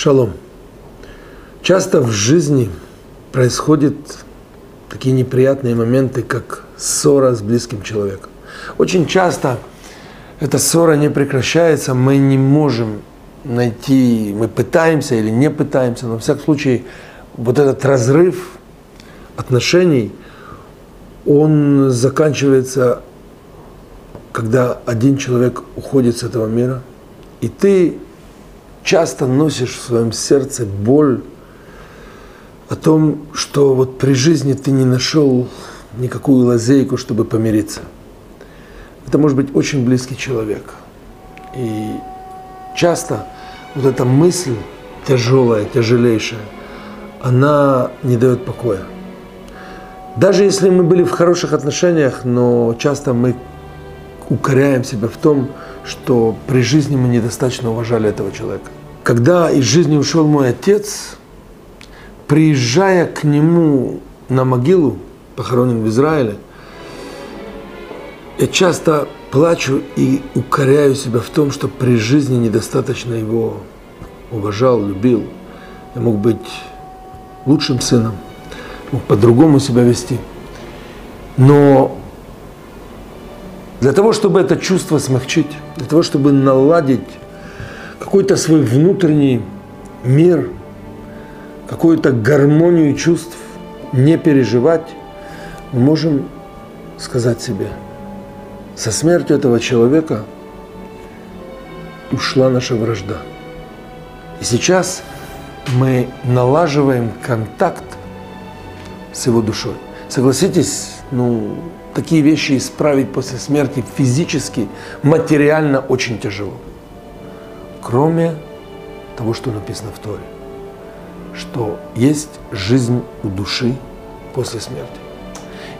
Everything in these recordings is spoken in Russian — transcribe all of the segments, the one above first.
Шалом. Часто в жизни происходят такие неприятные моменты, как ссора с близким человеком. Очень часто эта ссора не прекращается, мы не можем найти, мы пытаемся или не пытаемся, но в всяком случае вот этот разрыв отношений, он заканчивается, когда один человек уходит с этого мира, и ты часто носишь в своем сердце боль о том, что вот при жизни ты не нашел никакую лазейку, чтобы помириться. Это может быть очень близкий человек. И часто вот эта мысль тяжелая, тяжелейшая, она не дает покоя. Даже если мы были в хороших отношениях, но часто мы укоряем себя в том, что при жизни мы недостаточно уважали этого человека. Когда из жизни ушел мой отец, приезжая к нему на могилу, похоронен в Израиле, я часто плачу и укоряю себя в том, что при жизни недостаточно его уважал, любил. Я мог быть лучшим сыном, мог по-другому себя вести. Но для того, чтобы это чувство смягчить, для того, чтобы наладить какой-то свой внутренний мир, какую-то гармонию чувств, не переживать, мы можем сказать себе, со смертью этого человека ушла наша вражда. И сейчас мы налаживаем контакт с его душой. Согласитесь, ну, такие вещи исправить после смерти физически, материально очень тяжело. Кроме того, что написано в Торе, что есть жизнь у души после смерти.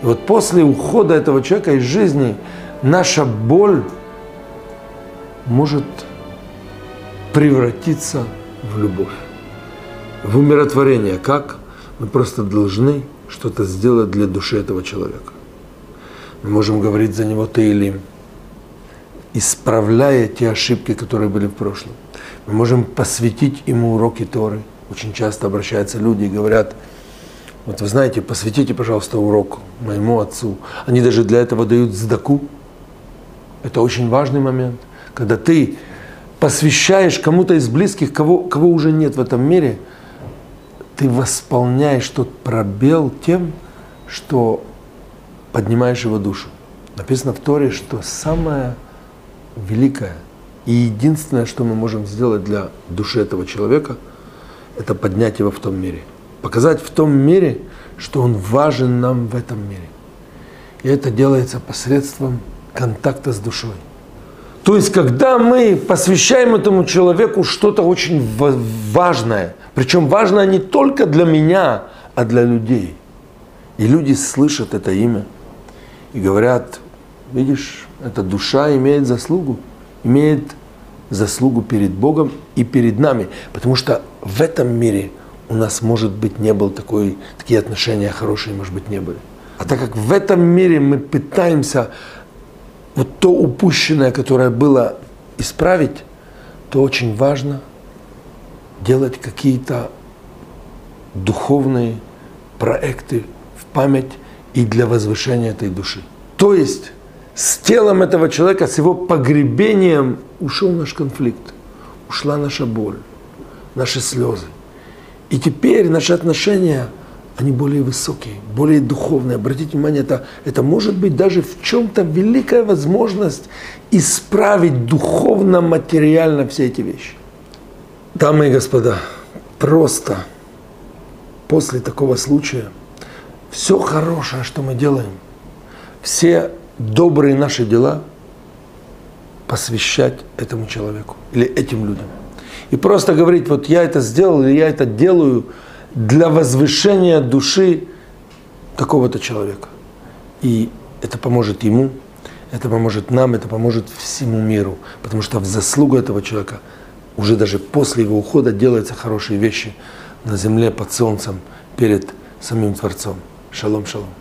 И вот после ухода этого человека из жизни наша боль может превратиться в любовь, в умиротворение. Как? Мы просто должны что-то сделать для души этого человека. Мы можем говорить за него Таилим, исправляя те ошибки, которые были в прошлом. Мы можем посвятить ему уроки Торы. Очень часто обращаются люди и говорят, вот вы знаете, посвятите, пожалуйста, урок моему отцу. Они даже для этого дают сдаку. Это очень важный момент, когда ты посвящаешь кому-то из близких, кого, кого уже нет в этом мире, ты восполняешь тот пробел тем, что поднимаешь его душу. Написано в Торе, что самое великое и единственное, что мы можем сделать для души этого человека, это поднять его в том мире. Показать в том мире, что он важен нам в этом мире. И это делается посредством контакта с душой. То есть, когда мы посвящаем этому человеку что-то очень важное, причем важное не только для меня, а для людей. И люди слышат это имя и говорят, видишь, эта душа имеет заслугу, имеет заслугу перед Богом и перед нами. Потому что в этом мире у нас, может быть, не было такой, такие отношения хорошие, может быть, не были. А так как в этом мире мы пытаемся вот то упущенное, которое было исправить, то очень важно делать какие-то духовные проекты в память и для возвышения этой души. То есть с телом этого человека, с его погребением ушел наш конфликт, ушла наша боль, наши слезы. И теперь наши отношения – они более высокие, более духовные. Обратите внимание, это, это может быть даже в чем-то великая возможность исправить духовно, материально все эти вещи. Дамы и господа, просто после такого случая все хорошее, что мы делаем, все добрые наши дела посвящать этому человеку или этим людям. И просто говорить, вот я это сделал, или я это делаю – для возвышения души какого-то человека. И это поможет ему, это поможет нам, это поможет всему миру. Потому что в заслугу этого человека уже даже после его ухода делаются хорошие вещи на земле под солнцем перед самим Творцом. Шалом, шалом.